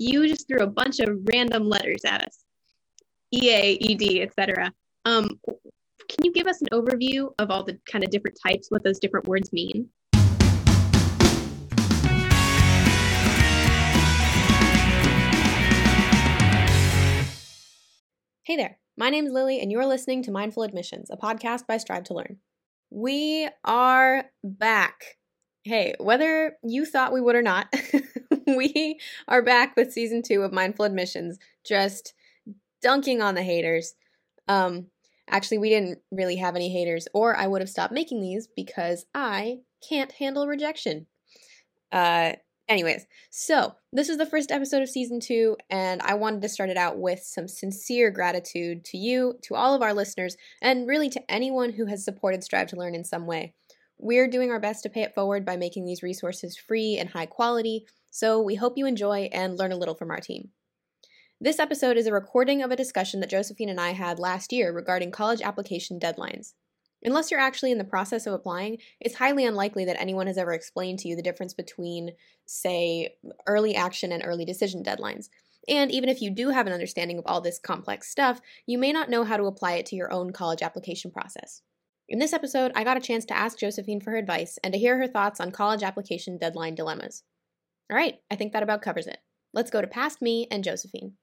you just threw a bunch of random letters at us EA, ED, etc. Um, can you give us an overview of all the kind of different types, what those different words mean? Hey there, my name is Lily, and you're listening to Mindful Admissions, a podcast by Strive to Learn. We are back. Hey, whether you thought we would or not, we are back with season two of Mindful Admissions, just dunking on the haters. Um, actually, we didn't really have any haters, or I would have stopped making these because I can't handle rejection. Uh, anyways, so this is the first episode of season two, and I wanted to start it out with some sincere gratitude to you, to all of our listeners, and really to anyone who has supported Strive to Learn in some way. We're doing our best to pay it forward by making these resources free and high quality, so we hope you enjoy and learn a little from our team. This episode is a recording of a discussion that Josefine and I had last year regarding college application deadlines. Unless you're actually in the process of applying, it's highly unlikely that anyone has ever explained to you the difference between, say, early action and early decision deadlines. And even if you do have an understanding of all this complex stuff, you may not know how to apply it to your own college application process. In this episode, I got a chance to ask Josefine for her advice and to hear her thoughts on college application deadline dilemmas. All right, I think that about covers it. Let's go to past me and Josefine.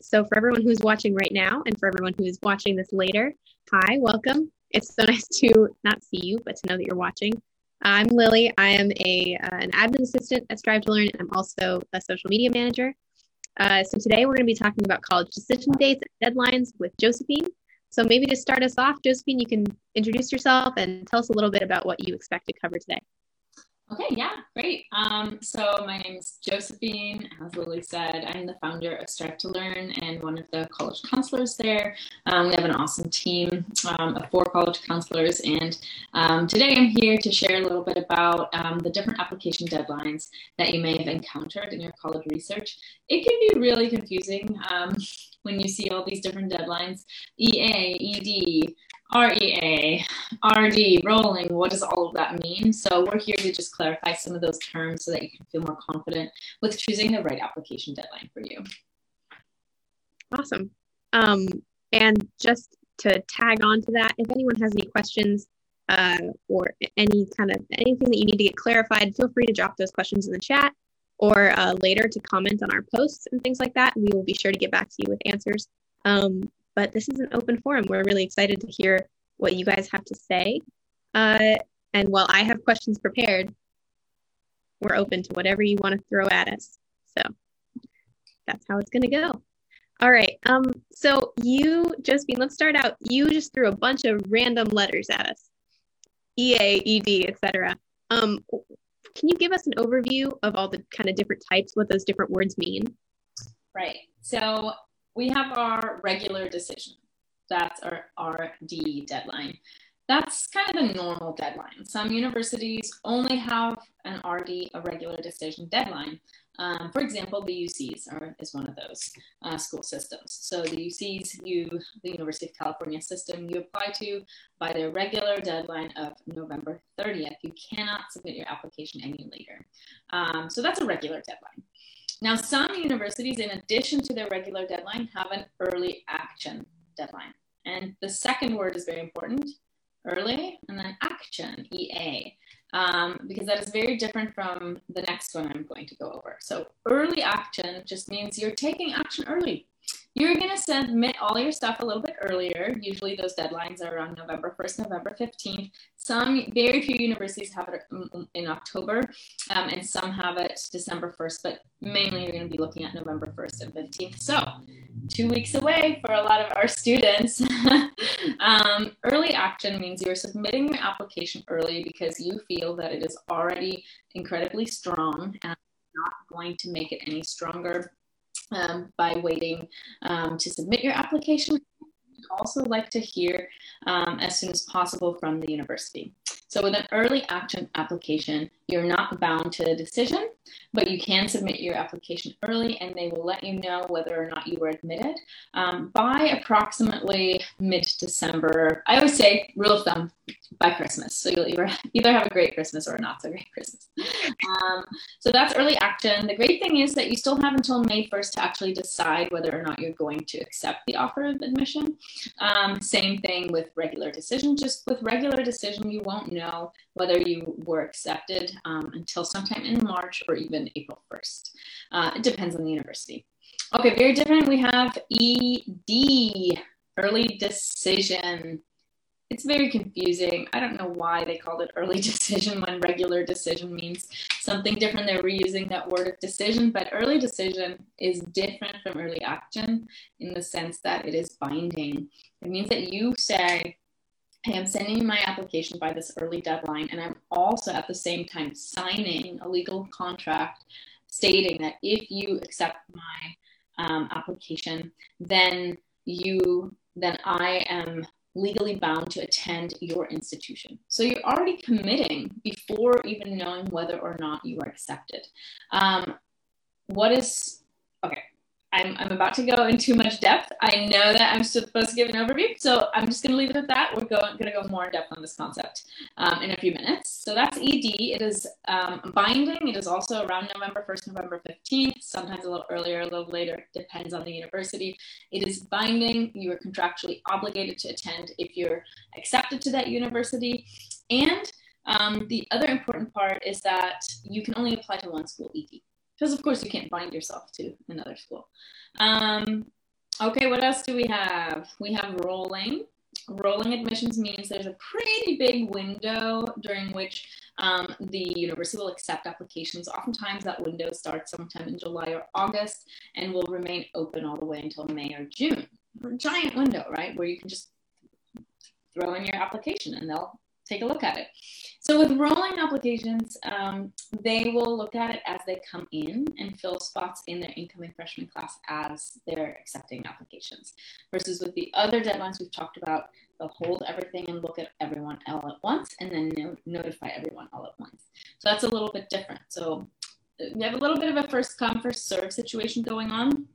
So, for everyone who's watching right now and for everyone who is watching this later, hi, welcome. It's so nice to not see you, but to know that you're watching. I'm Lily. I am a uh, an admin assistant at Strive to Learn, and I'm also a social media manager. Uh, so today we're going to be talking about college decision dates and deadlines with Josefine. So maybe to start us off, Josefine, you can introduce yourself and tell us a little bit about what you expect to cover today. Okay, yeah, great. Um, so my name is Josefine. As Lily said, I'm the founder of Strive to Learn and one of the college counselors there. Um, we have an awesome team um, of four college counselors, and um, today I'm here to share a little bit about um, the different application deadlines that you may have encountered in your college research. It can be really confusing um, when you see all these different deadlines EA, ED, REA, RD, rolling, what does all of that mean? So we're here to just clarify some of those terms so that you can feel more confident with choosing the right application deadline for you. Awesome. Um, and just to tag on to that, if anyone has any questions uh, or any kind of anything that you need to get clarified, feel free to drop those questions in the chat or uh, later to comment on our posts and things like that. We will be sure to get back to you with answers. Um, but this is an open forum. We're really excited to hear what you guys have to say. Uh, and while I have questions prepared, we're open to whatever you want to throw at us. So that's how it's going to go. All right. Um, so you, Josefine, let's start out. You just threw a bunch of random letters at us, EA, ED, etc. Um, can you give us an overview of all the kind of different types, what those different words mean? Right. So we have our regular decision. That's our RD deadline. That's kind of the normal deadline. Some universities only have an RD, a regular decision deadline. Um, for example, the UCs are, is one of those uh, school systems. So the UCs, you, the University of California system, you apply to by their regular deadline of November 30th. You cannot submit your application any later. Um, so that's a regular deadline. Now, some universities, in addition to their regular deadline, have an early action deadline. And the second word is very important early and then action, EA, um, because that is very different from the next one I'm going to go over. So, early action just means you're taking action early. You're going to submit all your stuff a little bit earlier. Usually, those deadlines are around November 1st, November 15th. Some, very few universities have it in October, um, and some have it December 1st, but mainly you're going to be looking at November 1st and 15th. So, two weeks away for a lot of our students. um, early action means you're submitting your application early because you feel that it is already incredibly strong and not going to make it any stronger um, by waiting um, to submit your application. We'd also like to hear um, as soon as possible from the university. So with an early action application, you're not bound to a decision, but you can submit your application early and they will let you know whether or not you were admitted um, by approximately mid-December. I always say rule of thumb by Christmas. So you'll either, either have a great Christmas or not so great Christmas. Um, so that's early action. The great thing is that you still have until May 1st to actually decide whether or not you're going to accept the offer of admission. Um, same thing with regular decision. Just with regular decision, you won't know whether you were accepted um, until sometime in March or even April 1st. Uh, it depends on the university. Okay, very different. We have ED, early decision. It's very confusing. I don't know why they called it early decision when regular decision means something different. They're reusing that word of decision, but early decision is different from early action in the sense that it is binding. It means that you say, hey, I'm sending my application by this early deadline, and I'm also at the same time signing a legal contract stating that if you accept my um, application, then you then I am legally bound to attend your institution. So you're already committing before even knowing whether or not you are accepted. Um, what is okay? I'm, I'm about to go in too much depth. I know that I'm supposed to give an overview, so I'm just going to leave it at that. We're going, to go more in depth on this concept um, in a few minutes. So that's ED. It is um, binding. It is also around November 1st, November 15th, sometimes a little earlier, a little later, depends on the university. It is binding. You are contractually obligated to attend if you're accepted to that university. And um, the other important part is that you can only apply to one school ED because of course you can't bind yourself to another school. Um, okay, what else do we have? We have rolling. Rolling admissions means there's a pretty big window during which um, the university will accept applications. Oftentimes, that window starts sometime in July or August and will remain open all the way until May or June. Giant window, right, where you can just throw in your application and they'll take a look at it. So with rolling applications, um, they will look at it as they come in and fill spots in their incoming freshman class as they're accepting applications. Versus with the other deadlines we've talked about, they'll hold everything and look at everyone all at once and then no- notify everyone all at once. So that's a little bit different. So we have a little bit of a first come, first serve situation going on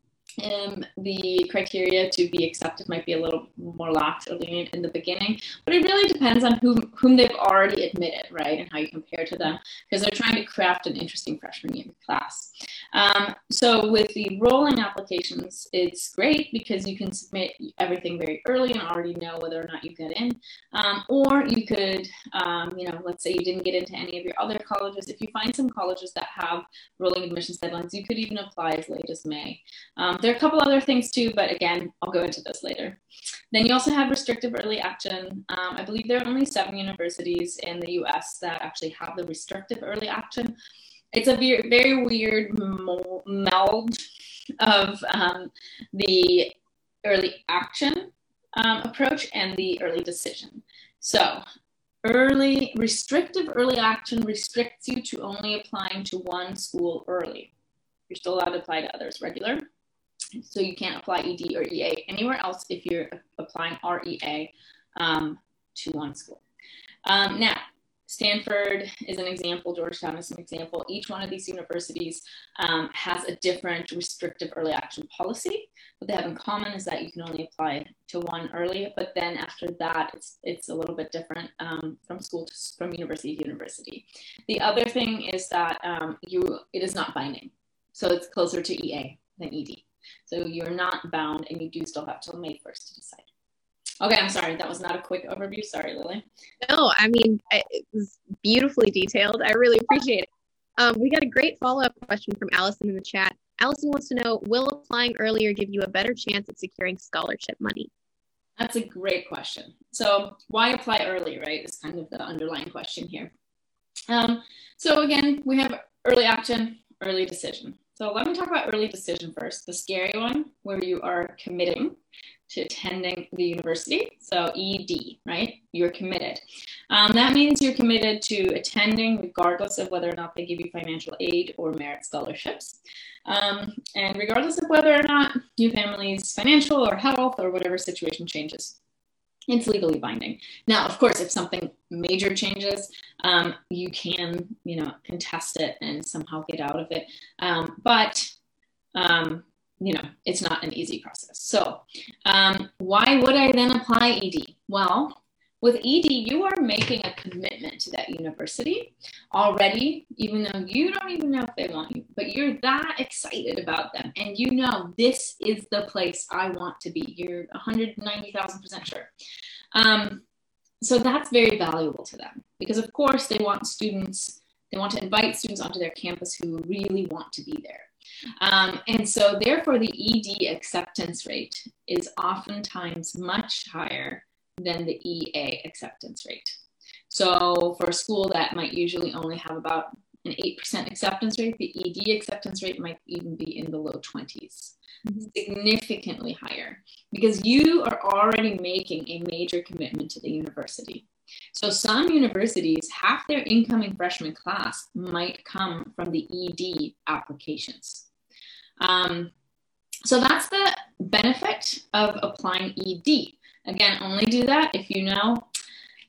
um, the criteria to be accepted might be a little more lax or lenient in the beginning, but it really depends on whom whom they've already admitted, right, and how you compare to them, because they're trying to craft an interesting freshman year class. Um, so with the rolling applications, it's great because you can submit everything very early and already know whether or not you get in, um, or you could, um, you know, let's say you didn't get into any of your other colleges. If you find some colleges that have rolling admissions deadlines, you could even apply as late as May. There are a couple other things too, but again, I'll go into this later. Then you also have restrictive early action. Um, I believe there are only seven universities in the US that actually have the restrictive early action. It's a very, very weird meld of um, the early action um, approach and the early decision. So, early restrictive early action restricts you to only applying to one school early. You're still allowed to apply to others regular. So you can't apply ED or EA anywhere else if you're applying REA um, to one school. Um, now, Stanford is an example, Georgetown is an example. Each one of these universities um, has a different restrictive early action policy. What they have in common is that you can only apply to one early, but then after that, it's it's a little bit different um, from school to from university to university. The other thing is that um, you it is not binding, so it's closer to EA than ED. So you're not bound and you do still have till May 1st to decide. Okay, I'm sorry. That was not a quick overview. Sorry, Lily. No, I mean, it was beautifully detailed. I really appreciate it. Um, we got a great follow up question from Allison in the chat. Allison wants to know Will applying earlier give you a better chance at securing scholarship money? That's a great question. So, why apply early, right? Is kind of the underlying question here. Um, so, again, we have early action, early decision. So let me talk about early decision first, the scary one, where you are committing to attending the university. So ED, right? You're committed. Um, that means you're committed to attending regardless of whether or not they give you financial aid or merit scholarships. Um, and regardless of whether or not your family's financial or health or whatever situation changes it's legally binding. Now, of course, if something major changes, um, you can, you know, contest it and somehow get out of it. Um, but, um, you know, it's not an easy process. So, um, why would I then apply ED? Well, with ED, you are making a commitment to that university already, even though you don't even know if they want you, but you're that excited about them. And you know, this is the place I want to be. You're 190,000% sure. Um, so that's very valuable to them because, of course, they want students, they want to invite students onto their campus who really want to be there. Um, and so, therefore, the ED acceptance rate is oftentimes much higher than the EA acceptance rate. So for a school that might usually only have about an 8% acceptance rate, the ED acceptance rate might even be in the low 20s, mm-hmm. significantly higher, because you are already making a major commitment to the university. So some universities, half their incoming freshman class might come from the ED applications. Um, so that's the benefit of applying ED. Again, only do that if you know,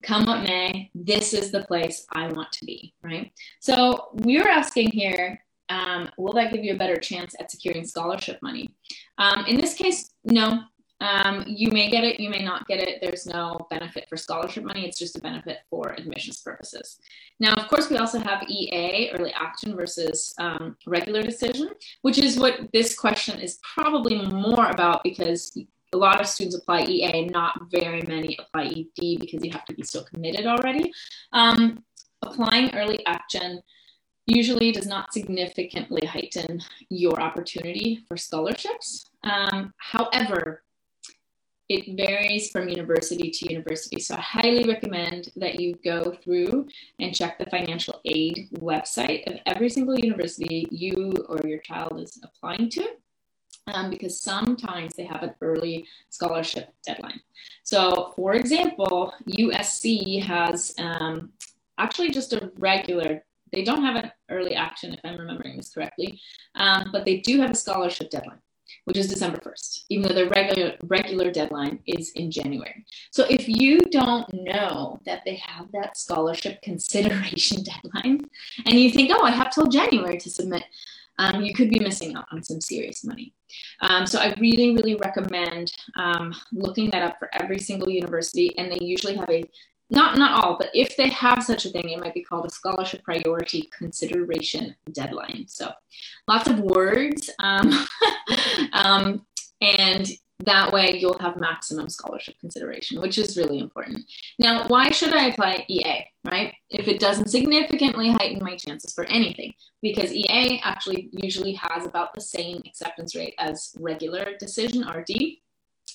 come what may, this is the place I want to be, right? So we're asking here, um, will that give you a better chance at securing scholarship money? Um, in this case, no. Um, you may get it, you may not get it. There's no benefit for scholarship money. It's just a benefit for admissions purposes. Now, of course, we also have EA, early action versus um, regular decision, which is what this question is probably more about because a lot of students apply EA, not very many apply ED because you have to be so committed already. Um, applying early action usually does not significantly heighten your opportunity for scholarships. Um, however, it varies from university to university. So I highly recommend that you go through and check the financial aid website of every single university you or your child is applying to um, because sometimes they have an early scholarship deadline. So, for example, USC has um, actually just a regular, they don't have an early action, if I'm remembering this correctly, um, but they do have a scholarship deadline. Which is December 1st, even though their regular regular deadline is in January. So if you don't know that they have that scholarship consideration deadline, and you think, oh, I have till January to submit, um, you could be missing out on some serious money. Um, so I really, really recommend um, looking that up for every single university, and they usually have a not not all, but if they have such a thing, it might be called a scholarship priority consideration deadline. So lots of words, um, um, and that way you'll have maximum scholarship consideration, which is really important. Now, why should I apply EA, right? If it doesn't significantly heighten my chances for anything, because EA actually usually has about the same acceptance rate as regular decision RD.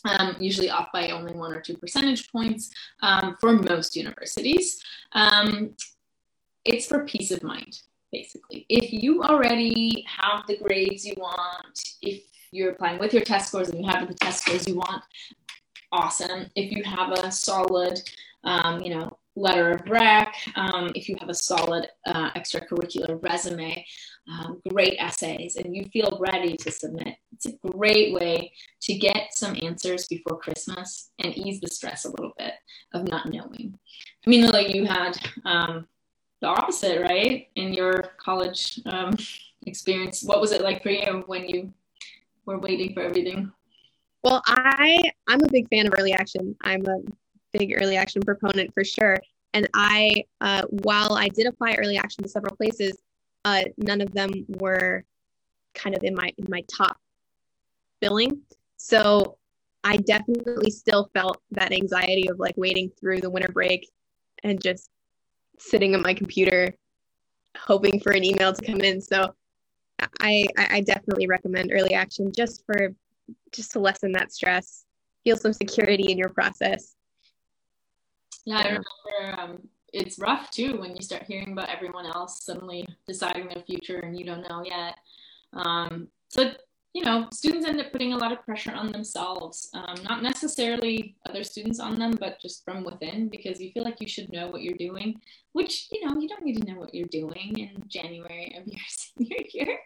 Um, usually off by only one or two percentage points um, for most universities. Um, it's for peace of mind, basically. If you already have the grades you want, if you're applying with your test scores and you have the test scores you want, awesome. If you have a solid, um, you know, letter of rec, um, if you have a solid uh, extracurricular resume, um, great essays, and you feel ready to submit, it's a great way to get some answers before Christmas and ease the stress a little bit of not knowing. I mean, like you had um, the opposite, right? In your college um, experience, what was it like for you when you we're waiting for everything. Well, I I'm a big fan of early action. I'm a big early action proponent for sure. And I, uh, while I did apply early action to several places, uh, none of them were kind of in my in my top billing. So I definitely still felt that anxiety of like waiting through the winter break and just sitting on my computer hoping for an email to come in. So I, I definitely recommend early action just for just to lessen that stress, feel some security in your process. Yeah, I remember um, it's rough too when you start hearing about everyone else suddenly deciding their future and you don't know yet. Um, so you know, students end up putting a lot of pressure on themselves, um, not necessarily other students on them, but just from within because you feel like you should know what you're doing, which, you know, you don't need to know what you're doing in January of your senior year.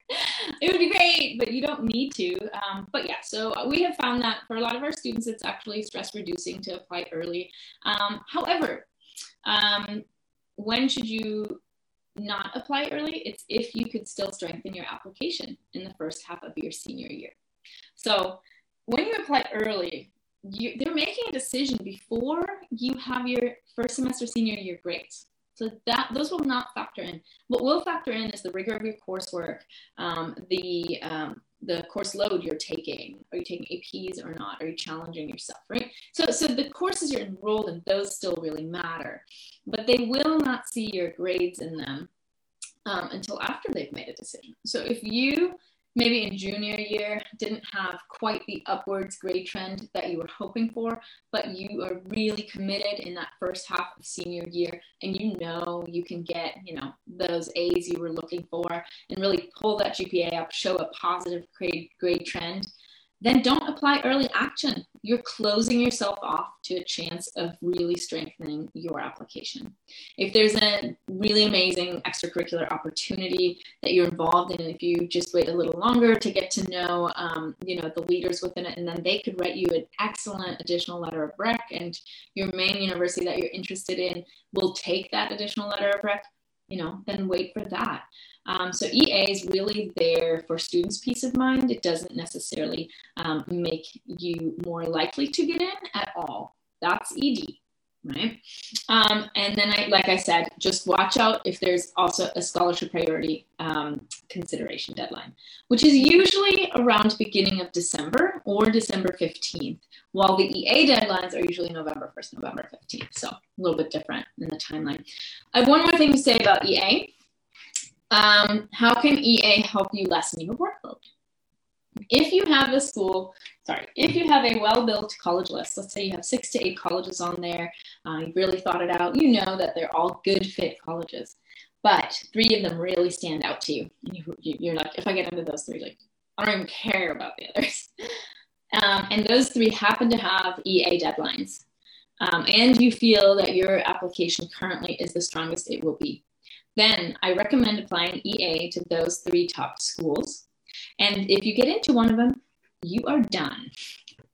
it would be great, but you don't need to. Um, but yeah, so we have found that for a lot of our students, it's actually stress reducing to apply early. Um, however, um, when should you not apply early, it's if you could still strengthen your application in the first half of your senior year. So when you apply early, you, they're making a decision before you have your first semester senior year grades. So that those will not factor in. What will factor in is the rigor of your coursework, um, the um, the course load you're taking. Are you taking APs or not? Are you challenging yourself, right? So, so the courses you're enrolled in, those still really matter, but they will not see your grades in them um, until after they've made a decision. So if you maybe in junior year didn't have quite the upwards grade trend that you were hoping for, but you are really committed in that first half of senior year and you know you can get, you know, those A's you were looking for and really pull that GPA up, show a positive grade grade trend, then don't apply early action. You're closing yourself off to a chance of really strengthening your application. If there's a really amazing extracurricular opportunity that you're involved in, if you just wait a little longer to get to know, um, you know, the leaders within it, and then they could write you an excellent additional letter of rec, and your main university that you're interested in will take that additional letter of rec, you know, then wait for that. Um, so EA is really there for students' peace of mind. It doesn't necessarily um, make you more likely to get in at all. That's ED, right? Um, and then, I, like I said, just watch out if there's also a scholarship priority um, consideration deadline, which is usually around beginning of December or December 15th, while the EA deadlines are usually November 1st, November 15th. So a little bit different in the timeline. I have one more thing to say about EA. Um, how can EA help you lessen your workload? If you have a school, sorry, if you have a well-built college list, let's say you have six to eight colleges on there, uh, you've really thought it out, you know that they're all good fit colleges, but three of them really stand out to you. And you, are like, if I get into those three, like, I don't even care about the others. Um, and those three happen to have EA deadlines. Um, and you feel that your application currently is the strongest it will be. Then I recommend applying EA to those three top schools. And if you get into one of them, you are done.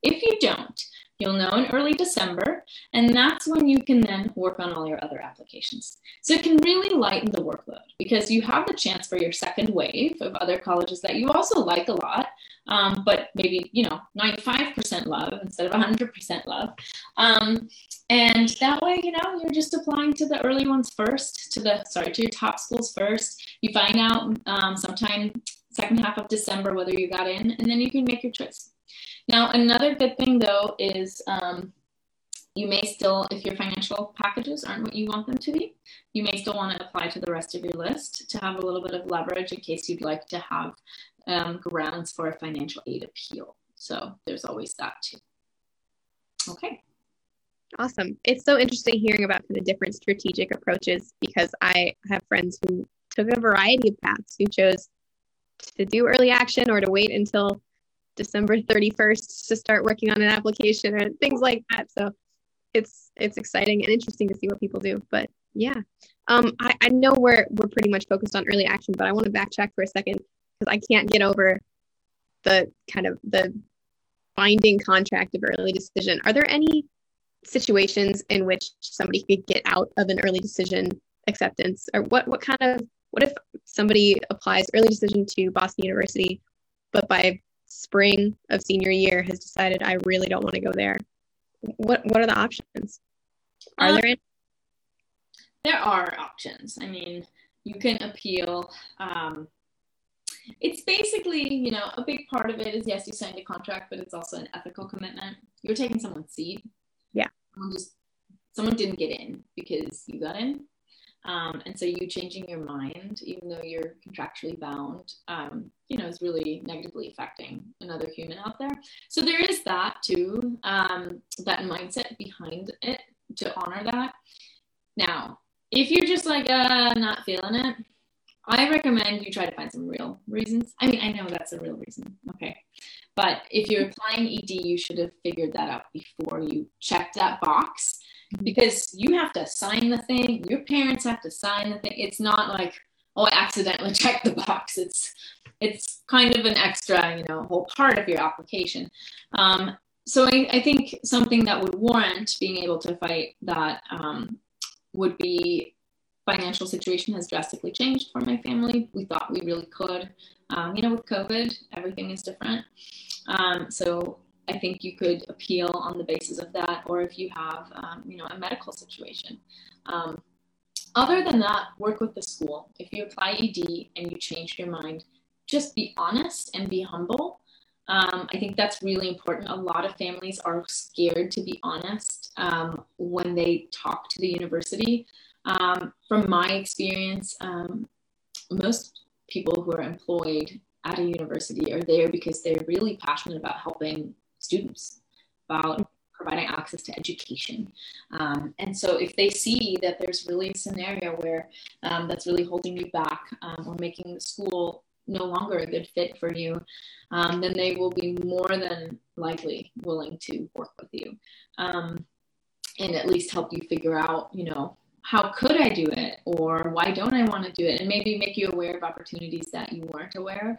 If you don't, you'll know in early December, and that's when you can then work on all your other applications. So it can really lighten the workload because you have the chance for your second wave of other colleges that you also like a lot, um, but maybe, you know, 95% love instead of 100% love. Um, and that way, you know, you're just applying to the early ones first, to the, sorry, to your top schools first. You find out um, sometime second half of December whether you got in, and then you can make your choice. Now, another good thing though is um, you may still, if your financial packages aren't what you want them to be, you may still want to apply to the rest of your list to have a little bit of leverage in case you'd like to have um, grounds for a financial aid appeal. So there's always that too. Okay. Awesome. It's so interesting hearing about the different strategic approaches because I have friends who took a variety of paths who chose to do early action or to wait until December 31st to start working on an application or things like that. So it's it's exciting and interesting to see what people do. But yeah. Um, I, I know we're we're pretty much focused on early action, but I want to backtrack for a second because I can't get over the kind of the binding contract of early decision. Are there any situations in which somebody could get out of an early decision acceptance or what what kind of what if somebody applies early decision to Boston University but by spring of senior year has decided I really don't want to go there what what are the options are um, there any? there are options I mean you can appeal um, it's basically you know a big part of it is yes you signed a contract but it's also an ethical commitment you're taking someone's seat yeah. Someone just someone didn't get in because you got in. Um, and so you changing your mind, even though you're contractually bound, um, you know, is really negatively affecting another human out there. So there is that too, um, that mindset behind it to honor that. Now, if you're just like, uh, not feeling it, I recommend you try to find some real reasons. I mean, I know that's a real reason. Okay. But if you're applying ED, you should have figured that out before you check that box. Because you have to sign the thing. Your parents have to sign the thing. It's not like, oh, I accidentally checked the box. It's it's kind of an extra, you know, whole part of your application. Um, so I, I, think something that would warrant being able to fight that um, would be financial situation has drastically changed for my family. We thought we really could. Um, you know, with COVID, everything is different. Um, so I think you could appeal on the basis of that, or if you have, um, you know, a medical situation. Um, other than that, work with the school. If you apply ED and you change your mind, just be honest and be humble. Um, I think that's really important. A lot of families are scared to be honest um, when they talk to the university. Um, from my experience, um, most people who are employed at a university are there because they're really passionate about helping students, about providing access to education. Um, and so if they see that there's really a scenario where um, that's really holding you back um, or making the school no longer a good fit for you, um, then they will be more than likely willing to work with you um, and at least help you figure out, you know, how could I do it? Or why don't I want to do it? And maybe make you aware of opportunities that you weren't aware of.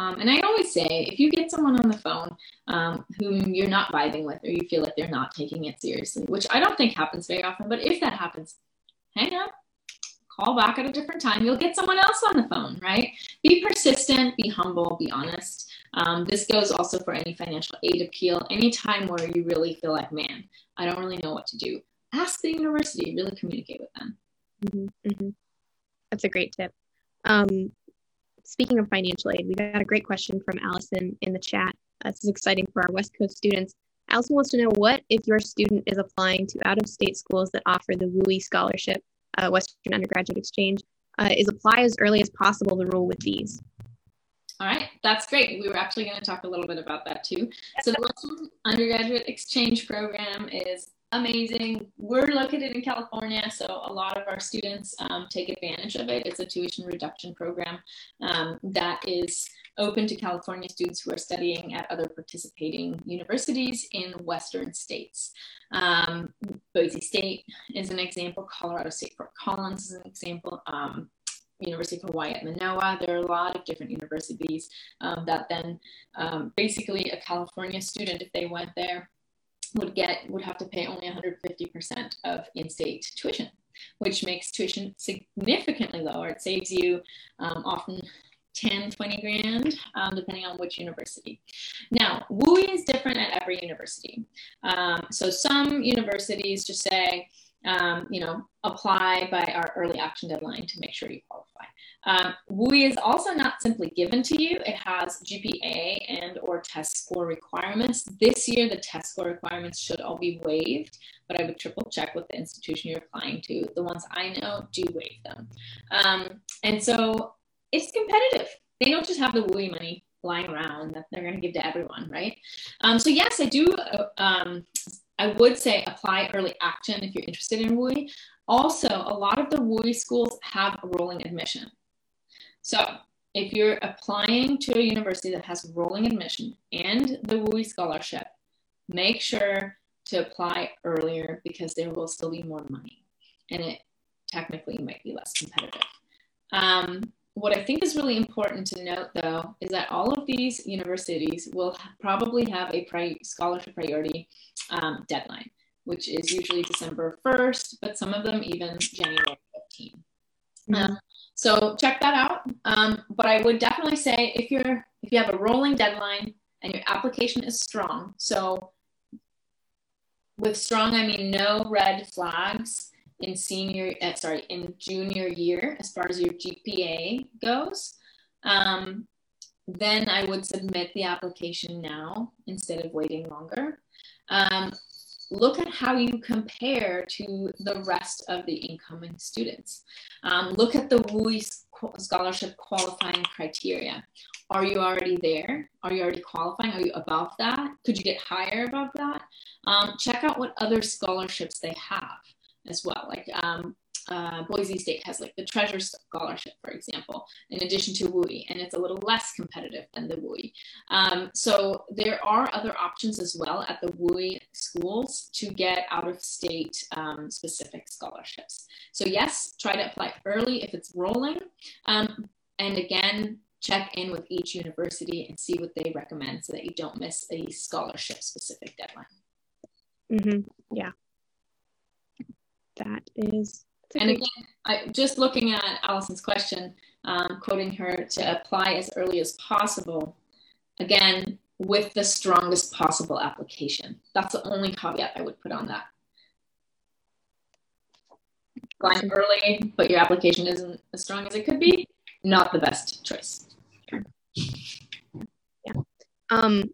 Um, and I always say, if you get someone on the phone um, whom you're not vibing with, or you feel like they're not taking it seriously, which I don't think happens very often, but if that happens, hang up, call back at a different time. You'll get someone else on the phone, right? Be persistent, be humble, be honest. Um, this goes also for any financial aid appeal. Anytime where you really feel like, man, I don't really know what to do ask the university, really communicate with them. Mm-hmm, mm-hmm. That's a great tip. Um, speaking of financial aid, we got a great question from Allison in the chat. Uh, this is exciting for our West Coast students. Allison wants to know what if your student is applying to out of state schools that offer the WUE scholarship, uh, Western Undergraduate Exchange, uh, is apply as early as possible the rule with these? All right, that's great. We were actually going to talk a little bit about that too. So, the Western Undergraduate Exchange Program is amazing. We're located in California, so a lot of our students um, take advantage of it. It's a tuition reduction program um, that is open to California students who are studying at other participating universities in Western states. Um, Boise State is an example, Colorado State Fort Collins is an example. Um, University of Hawaii at Manoa. There are a lot of different universities um, that then um, basically a California student, if they went there, would get would have to pay only 150% of in-state tuition, which makes tuition significantly lower. It saves you um, often 10, 20 grand, um, depending on which university. Now, WUE is different at every university. Um, so some universities just say, um, you know, apply by our early action deadline to make sure you qualify. Um, WUE is also not simply given to you. It has GPA and or test score requirements. This year, the test score requirements should all be waived, but I would triple check with the institution you're applying to. The ones I know do waive them. Um, and so it's competitive. They don't just have the WUE money lying around that they're going to give to everyone, right? Um, so yes, I do. Uh, um, I would say apply early action if you're interested in WUE. Also, a lot of the WUE schools have rolling admission. So if you're applying to a university that has rolling admission and the WUE scholarship, make sure to apply earlier because there will still be more money and it technically might be less competitive. Um, what I think is really important to note though is that all of these universities will probably have a pri- scholarship priority um, deadline, which is usually December 1st, but some of them even January 15th. Mm-hmm. So check that out. Um, but I would definitely say if you're if you have a rolling deadline and your application is strong, so with strong I mean no red flags in senior uh, sorry in junior year as far as your GPA goes. Um, then I would submit the application now instead of waiting longer. Um, look at how you compare to the rest of the incoming students. Um, look at the WUE scholarship qualifying criteria. Are you already there? Are you already qualifying? Are you above that? Could you get higher above that? Um, check out what other scholarships they have as well. Like um, uh, Boise State has like the Treasure Scholarship, for example, in addition to WUE, and it's a little less competitive than the WUE. Um, so there are other options as well at the WUE schools to get out of state um, specific scholarships. So, yes, try to apply early if it's rolling. Um, and again, check in with each university and see what they recommend so that you don't miss a scholarship specific deadline. Mm-hmm. Yeah. That is. And again, I, just looking at Allison's question, um, quoting her to apply as early as possible. Again, with the strongest possible application. That's the only caveat I would put on that. Applying early, but your application isn't as strong as it could be, not the best choice. Yeah. Um,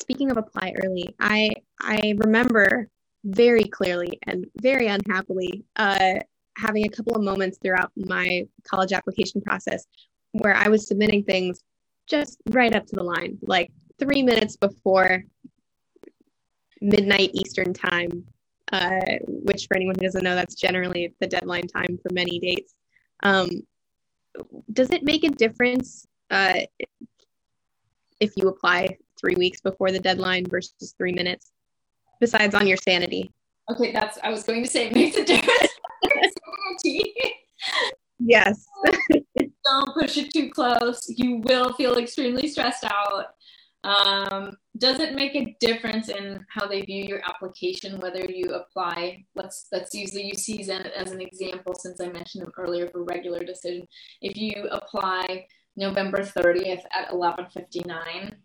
speaking of apply early, I I remember very clearly and very unhappily uh, having a couple of moments throughout my college application process where I was submitting things just right up to the line, like three minutes before midnight Eastern time, uh, which for anyone who doesn't know, that's generally the deadline time for many dates. Um, does it make a difference uh, if you apply three weeks before the deadline versus three minutes, besides on your sanity? Okay, that's I was going to say it makes a difference. Yes. Don't push it too close. You will feel extremely stressed out. Um, does it make a difference in how they view your application, whether you apply? Let's let's use the UCs as an example, since I mentioned them earlier for regular decision. If you apply November 30th at 11:59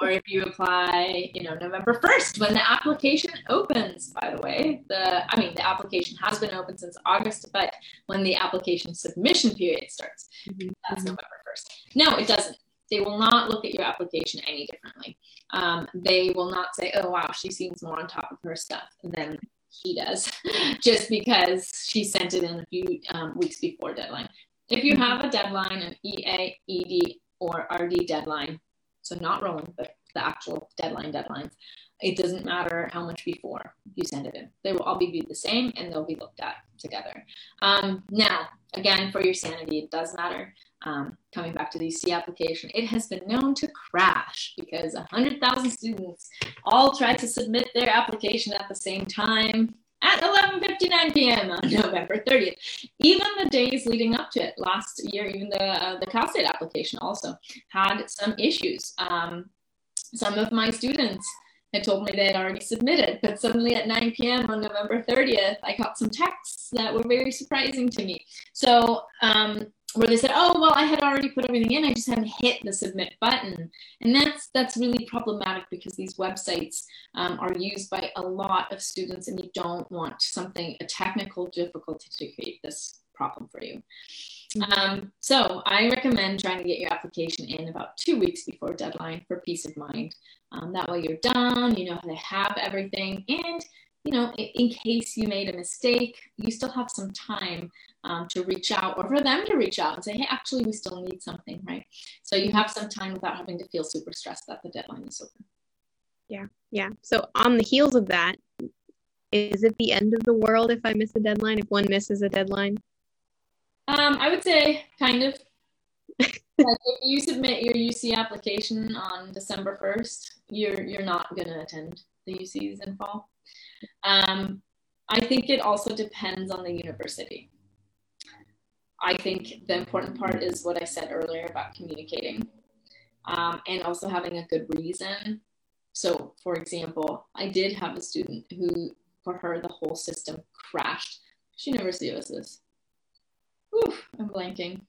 or if you apply, you know, November 1st when the application opens, by the way. The I mean, the application has been open since August, but when the application submission period starts, mm-hmm. that's mm-hmm. November 1st. No, it doesn't. They will not look at your application any differently. Um, they will not say, "Oh, wow, she seems more on top of her stuff," than he does, just because she sent it in a few um, weeks before deadline. If you have a deadline, an EA, ED, or RD deadline, so not rolling, but the actual deadline deadlines, it doesn't matter how much before you send it in. They will all be viewed the same and they'll be looked at together. Um, now, again, for your sanity, it does matter. Um, coming back to the C application, it has been known to crash because 100,000 students all tried to submit their application at the same time at 11:59 p.m. on November 30th. Even the days leading up to it, last year, even the uh, the Cal State application also had some issues. Um, some of my students had told me they had already submitted, but suddenly at 9 p.m. on November 30th, I got some texts that were very surprising to me. So um, where they said, "Oh, well, I had already put everything in. I just hadn't hit the submit button," and that's that's really problematic because these websites um, are used by a lot of students, and you don't want something a technical difficulty to create this problem for you. Mm-hmm. Um, so I recommend trying to get your application in about two weeks before deadline for peace of mind. Um, that way you're done, you know how to have everything, and you know, in case you made a mistake, you still have some time um, to reach out or for them to reach out and say, hey, actually, we still need something, right? So you have some time without having to feel super stressed that the deadline is open. Yeah, yeah. So on the heels of that, is it the end of the world if I miss a deadline, if one misses a deadline? Um, I would say kind of. like if you submit your UC application on December 1st, you're you're not gonna attend the UCs in fall. Um, I think it also depends on the university. I think the important part is what I said earlier about communicating um, and also having a good reason. So, for example, I did have a student who, for her, the whole system crashed. She never sees this? Oof, I'm blanking.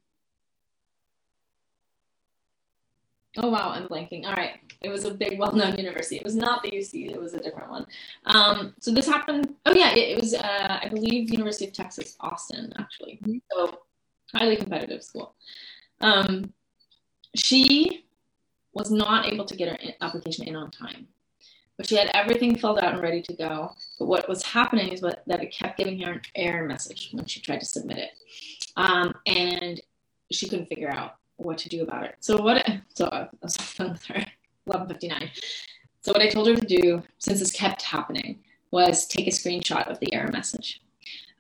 Oh wow, I'm blanking. All right, it was a big, well-known university. It was not the UC; it was a different one. Um, so this happened. Oh yeah, it, it was, uh, I believe, University of Texas Austin, actually. Mm-hmm. So highly competitive school. Um, she was not able to get her application in on time, but she had everything filled out and ready to go. But what was happening is what, that it kept giving her an error message when she tried to submit it, um, and she couldn't figure out what to do about it. So what? So I was with her, 11:59. So what I told her to do, since this kept happening, was take a screenshot of the error message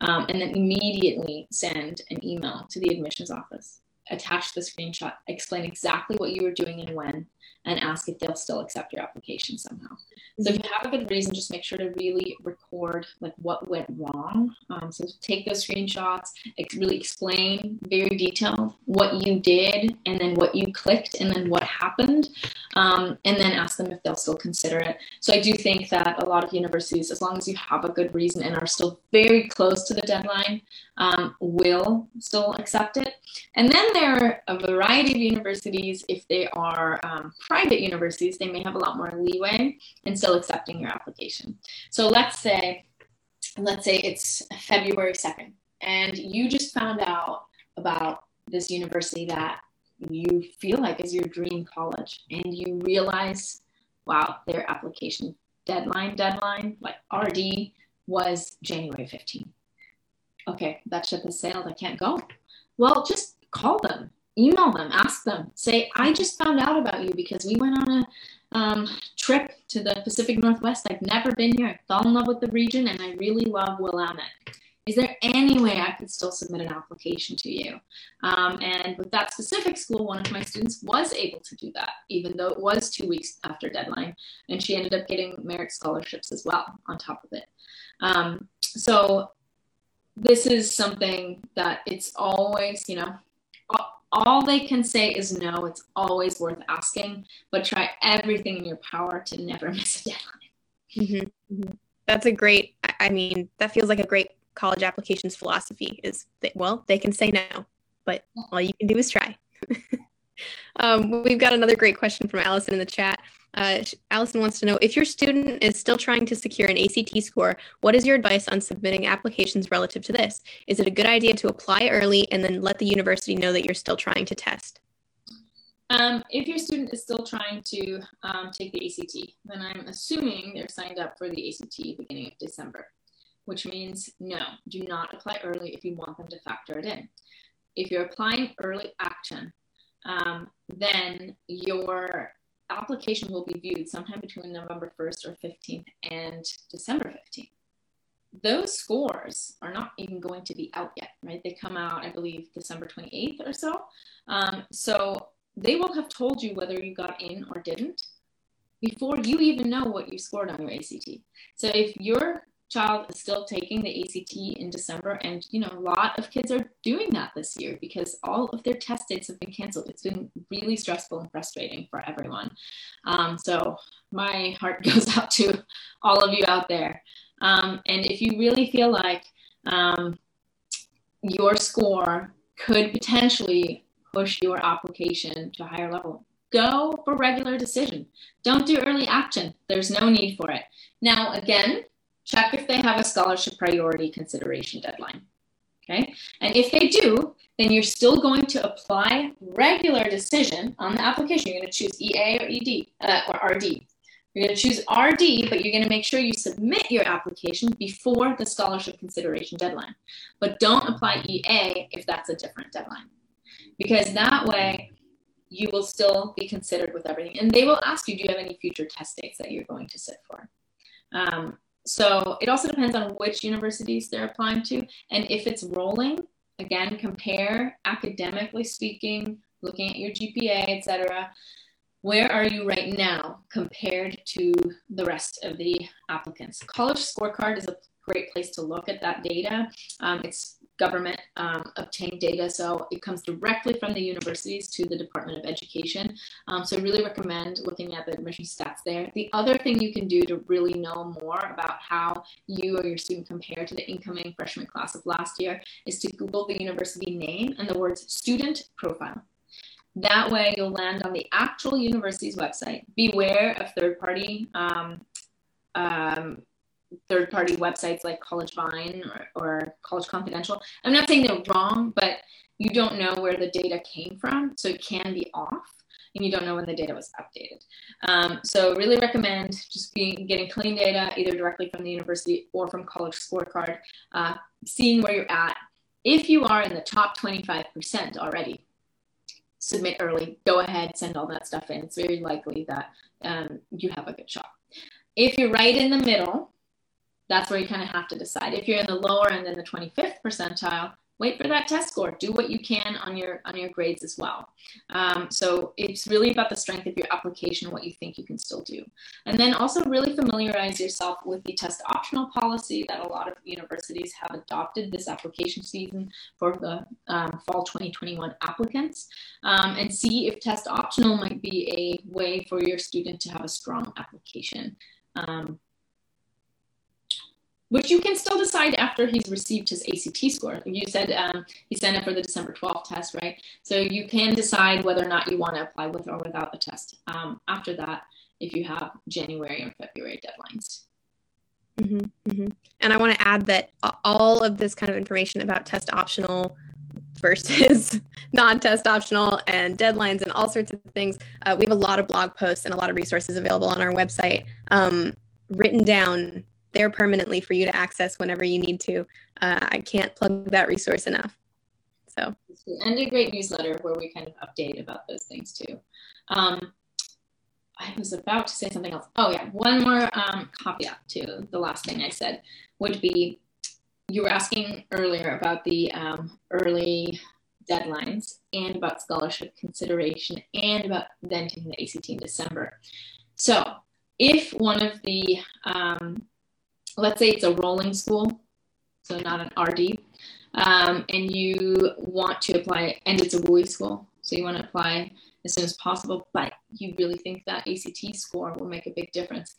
um, and then immediately send an email to the admissions office. Attach the screenshot, explain exactly what you were doing and when, and ask if they'll still accept your application somehow. So if you have a good reason, just make sure to really record like what went wrong. Um, so take those screenshots, ex- really explain very detailed what you did and then what you clicked and then what happened, um, and then ask them if they'll still consider it. So I do think that a lot of universities, as long as you have a good reason and are still very close to the deadline, um, will still accept it. And then there are a variety of universities, if they are um, private universities, they may have a lot more leeway in still accepting your application. So let's say, let's say it's February 2nd, and you just found out about this university that you feel like is your dream college, and you realize, wow, their application deadline, deadline, like RD, was January 15th. Okay, that ship has sailed. I can't go. Well, just call them, email them, ask them, say, I just found out about you because we went on a um, trip to the Pacific Northwest. I've never been here. I fell in love with the region and I really love Willamette. Is there any way I could still submit an application to you? Um, and with that specific school, one of my students was able to do that, even though it was two weeks after deadline. And she ended up getting merit scholarships as well on top of it. Um, so this is something that it's always, you know, all they can say is no. It's always worth asking, but try everything in your power to never miss a deadline. Mm-hmm. Mm-hmm. That's a great, I mean, that feels like a great college applications philosophy is that, well, they can say no, but all you can do is try. um, we've got another great question from Allison in the chat. Uh, Allison wants to know if your student is still trying to secure an ACT score, what is your advice on submitting applications relative to this? Is it a good idea to apply early and then let the university know that you're still trying to test? Um, if your student is still trying to um, take the ACT, then I'm assuming they're signed up for the ACT beginning of December, which means no, do not apply early if you want them to factor it in. If you're applying early action, um, then your application will be viewed sometime between November 1st or 15th and December 15th. Those scores are not even going to be out yet, right? They come out, I believe, December 28th or so. Um, so they will have told you whether you got in or didn't before you even know what you scored on your ACT. So if your child is still taking the ACT in December, and you know a lot of kids are doing that this year because all of their test dates have been canceled. It's been really stressful and frustrating for everyone. Um, so my heart goes out to all of you out there. Um, and if you really feel like um, your score could potentially push your application to a higher level, go for regular decision. Don't do early action. There's no need for it. Now, again, check if they have a scholarship priority consideration deadline. Okay, and if they do, then you're still going to apply regular decision on the application. You're going to choose EA or ED uh, or RD. You're going to choose RD, but you're going to make sure you submit your application before the scholarship consideration deadline. But don't apply EA if that's a different deadline, because that way you will still be considered with everything. And they will ask you, do you have any future test dates that you're going to sit for? Um, so it also depends on which universities they're applying to. And if it's rolling, again, compare academically speaking, looking at your GPA, etc. Where are you right now compared to the rest of the applicants? College scorecard is a great place to look at that data. Um, it's government um, obtained data. So it comes directly from the universities to the Department of Education. Um, so I really recommend looking at the admission stats there. The other thing you can do to really know more about how you or your student compare to the incoming freshman class of last year is to Google the university name and the words student profile. That way, you'll land on the actual university's website. Beware of third party um, um, third party websites like CollegeVine or, or, College Confidential. I'm not saying they're wrong, but you don't know where the data came from, so it can be off. And you don't know when the data was updated. Um, so, really recommend just being, getting clean data either directly from the university or from College Scorecard, uh, seeing where you're at. If you are in the top 25% already, submit early, go ahead, send all that stuff in. It's very likely that um, you have a good shot. If you're right in the middle, that's where you kind of have to decide. If you're in the lower and then the 25th percentile, wait for that test score. Do what you can on your on your grades as well. Um, so it's really about the strength of your application what you think you can still do. And then also really familiarize yourself with the test optional policy that a lot of universities have adopted this application season for the um, fall 2021 applicants um, and see if test optional might be a way for your student to have a strong application. Um, which you can still decide after he's received his ACT score. You said um, he signed up for the December 12th test, right? So you can decide whether or not you want to apply with or without the test um, after that if you have January and February deadlines. Mm-hmm, mm-hmm. And I want to add that all of this kind of information about test optional versus non-test optional and deadlines and all sorts of things. Uh, we have a lot of blog posts and a lot of resources available on our website um, written down there permanently for you to access whenever you need to. Uh, I can't plug that resource enough. So, and a great newsletter where we kind of update about those things too. Um, I was about to say something else. Oh yeah, one more um, caveat to the last thing I said would be you were asking earlier about the um, early deadlines and about scholarship consideration and about then taking the ACT in December. So if one of the um, let's say it's a rolling school, so not an RD, um, and you want to apply, and it's a WUE school, so you want to apply as soon as possible, but you really think that ACT score will make a big difference,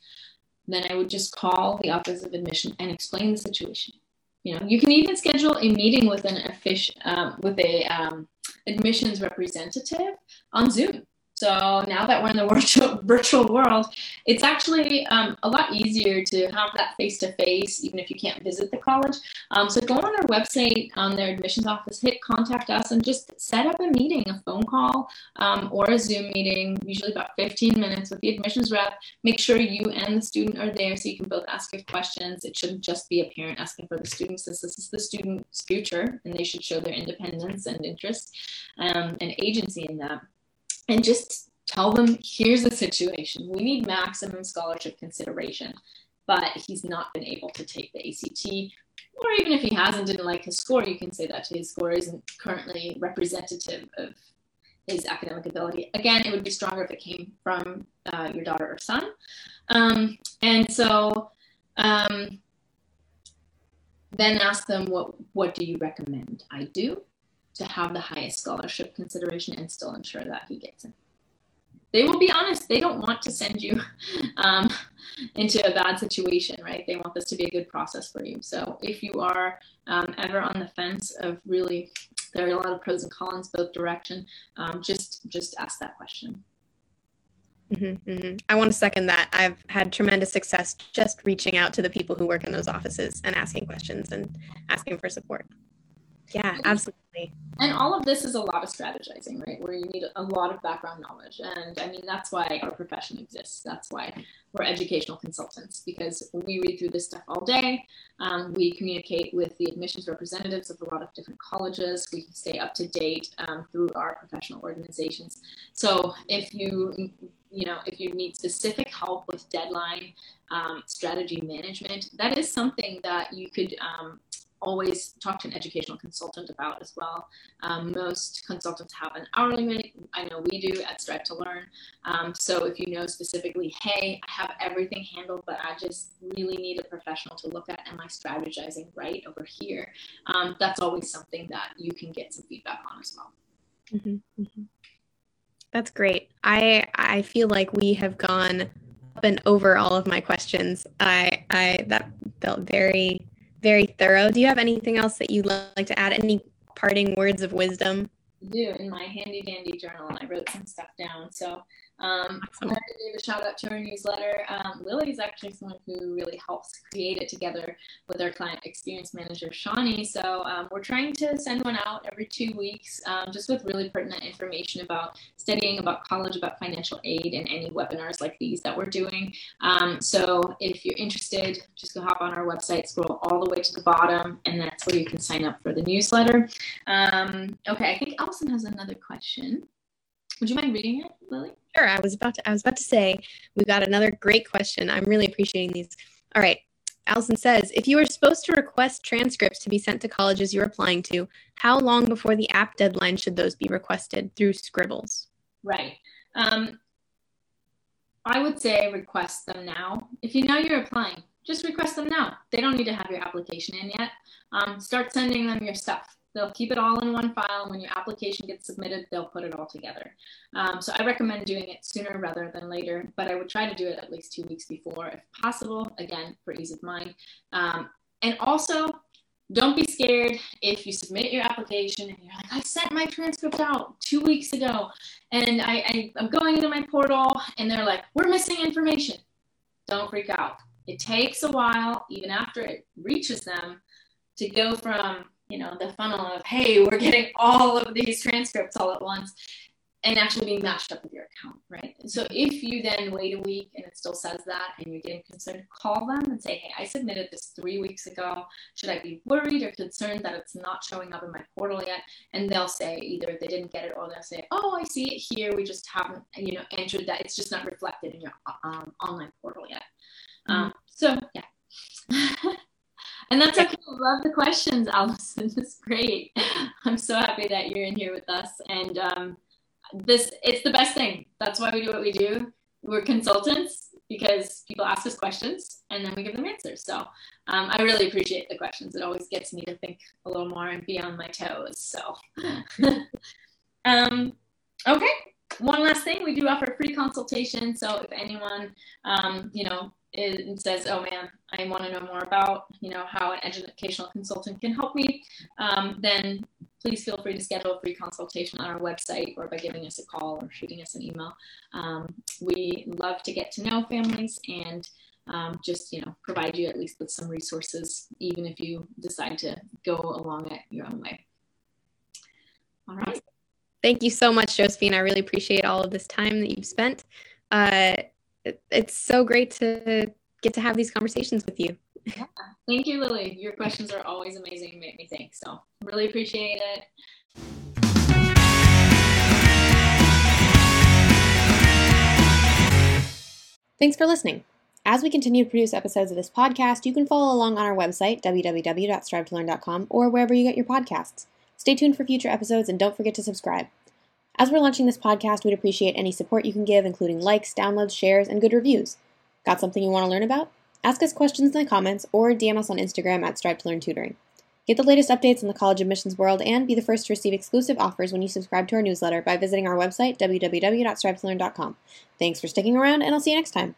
then I would just call the Office of Admission and explain the situation. You know, you can even schedule a meeting with an official, um, with a um, admissions representative on Zoom so now that we're in the virtual, virtual world, it's actually um, a lot easier to have that face to face, even if you can't visit the college. Um, so go on our website, on their admissions office, hit contact us, and just set up a meeting, a phone call um, or a Zoom meeting, usually about 15 minutes with the admissions rep. Make sure you and the student are there so you can both ask your questions. It shouldn't just be a parent asking for the student, this is the student's future, and they should show their independence and interest um, and agency in that and just tell them here's the situation. We need maximum scholarship consideration, but he's not been able to take the ACT. Or even if he hasn't, didn't like his score, you can say that his score isn't currently representative of his academic ability. Again, it would be stronger if it came from uh, your daughter or son. Um, and so um, then ask them, what, what do you recommend I do? To have the highest scholarship consideration and still ensure that he gets in. They will be honest, they don't want to send you um, into a bad situation, right? They want this to be a good process for you. So if you are um, ever on the fence of really, there are a lot of pros and cons both direction, um, just just ask that question. Mm-hmm, mm-hmm. I want to second that. I've had tremendous success just reaching out to the people who work in those offices and asking questions and asking for support. Yeah, absolutely. And all of this is a lot of strategizing, right? Where you need a lot of background knowledge. And I mean, that's why our profession exists. That's why we're educational consultants, because we read through this stuff all day. Um, we communicate with the admissions representatives of a lot of different colleges. We stay up to date um, through our professional organizations. So if you you know, if you need specific help with deadline um, strategy management, that is something that you could um, always talk to an educational consultant about as well. Um, most consultants have an hourly rate. I know we do at Strive to Learn. Um, so if you know specifically, hey, I have everything handled, but I just really need a professional to look at, am I strategizing right over here? Um, that's always something that you can get some feedback on as well. Mm-hmm, mm-hmm. That's great. I I feel like we have gone up and over all of my questions. I I that felt very very thorough. Do you have anything else that you'd like to add? Any parting words of wisdom? Do. In my handy dandy journal, I wrote some stuff down. So um, I wanted to give a shout out to our newsletter. Um, Lily is actually someone who really helps create it together with our client experience manager, Shawnee. So um, we're trying to send one out every two weeks um, just with really pertinent information about studying, about college, about financial aid, and any webinars like these that we're doing. Um, so if you're interested, just go hop on our website, scroll all the way to the bottom, and that's where you can sign up for the newsletter. Um, okay, I think Allison has another question. Would you mind reading it, Lily? Sure. I was about to I was about to say we got another great question. I'm really appreciating these. All right. Allison says, if you are supposed to request transcripts to be sent to colleges you're applying to, how long before the app deadline should those be requested through Scribbles? Right. Um, I would say request them now. If you know you're applying, just request them now. They don't need to have your application in yet. Um, start sending them your stuff. They'll keep it all in one file. And when your application gets submitted, they'll put it all together. Um, so I recommend doing it sooner rather than later, but I would try to do it at least two weeks before if possible, again, for ease of mind. Um, and also, don't be scared if you submit your application and you're like, I sent my transcript out two weeks ago and I, I'm going into my portal and they're like, we're missing information. Don't freak out. It takes a while, even after it reaches them, to go from you know the funnel of hey we're getting all of these transcripts all at once and actually being matched up with your account right? So if you then wait a week and it still says that and you're getting concerned call them and say hey i submitted this three weeks ago. Should i be worried or concerned that it's not showing up in my portal yet? And they'll say either they didn't get it or they'll say oh i see it here. We just haven't you know entered that. It's just not reflected in your um, online portal yet. Mm-hmm. um, so yeah And that's okay. Love the questions, Allison. It's great. I'm so happy that you're in here with us. And um, this, it's the best thing. That's why we do what we do. We're consultants because people ask us questions and then we give them answers. So um, I really appreciate the questions. It always gets me to think a little more and be on my toes. So, um, okay. One last thing, we do offer free consultation. So if anyone, um, you know, and says, "Oh man, I want to know more about you know how an educational consultant can help me," um, then please feel free to schedule a free consultation on our website or by giving us a call or shooting us an email. Um, we love to get to know families and um, just you know provide you at least with some resources, even if you decide to go along it your own way. All right. Thank you so much, Josefine. I really appreciate all of this time that you've spent. Uh, it's so great to get to have these conversations with you. Yeah. Thank you, Lily. Your questions are always amazing and make me think. So really appreciate it. Thanks for listening. As we continue to produce episodes of this podcast, you can follow along on our website, www.strivetolearn.com, or wherever you get your podcasts. Stay tuned for future episodes and don't forget to subscribe. As we're launching this podcast, we'd appreciate any support you can give, including likes, downloads, shares, and good reviews. Got something you want to learn about? Ask us questions in the comments or DM us on Instagram at Strive to Learn Tutoring. Get the latest updates in the college admissions world and be the first to receive exclusive offers when you subscribe to our newsletter by visiting our website, www.strivetolearn.com. Thanks for sticking around, and I'll see you next time.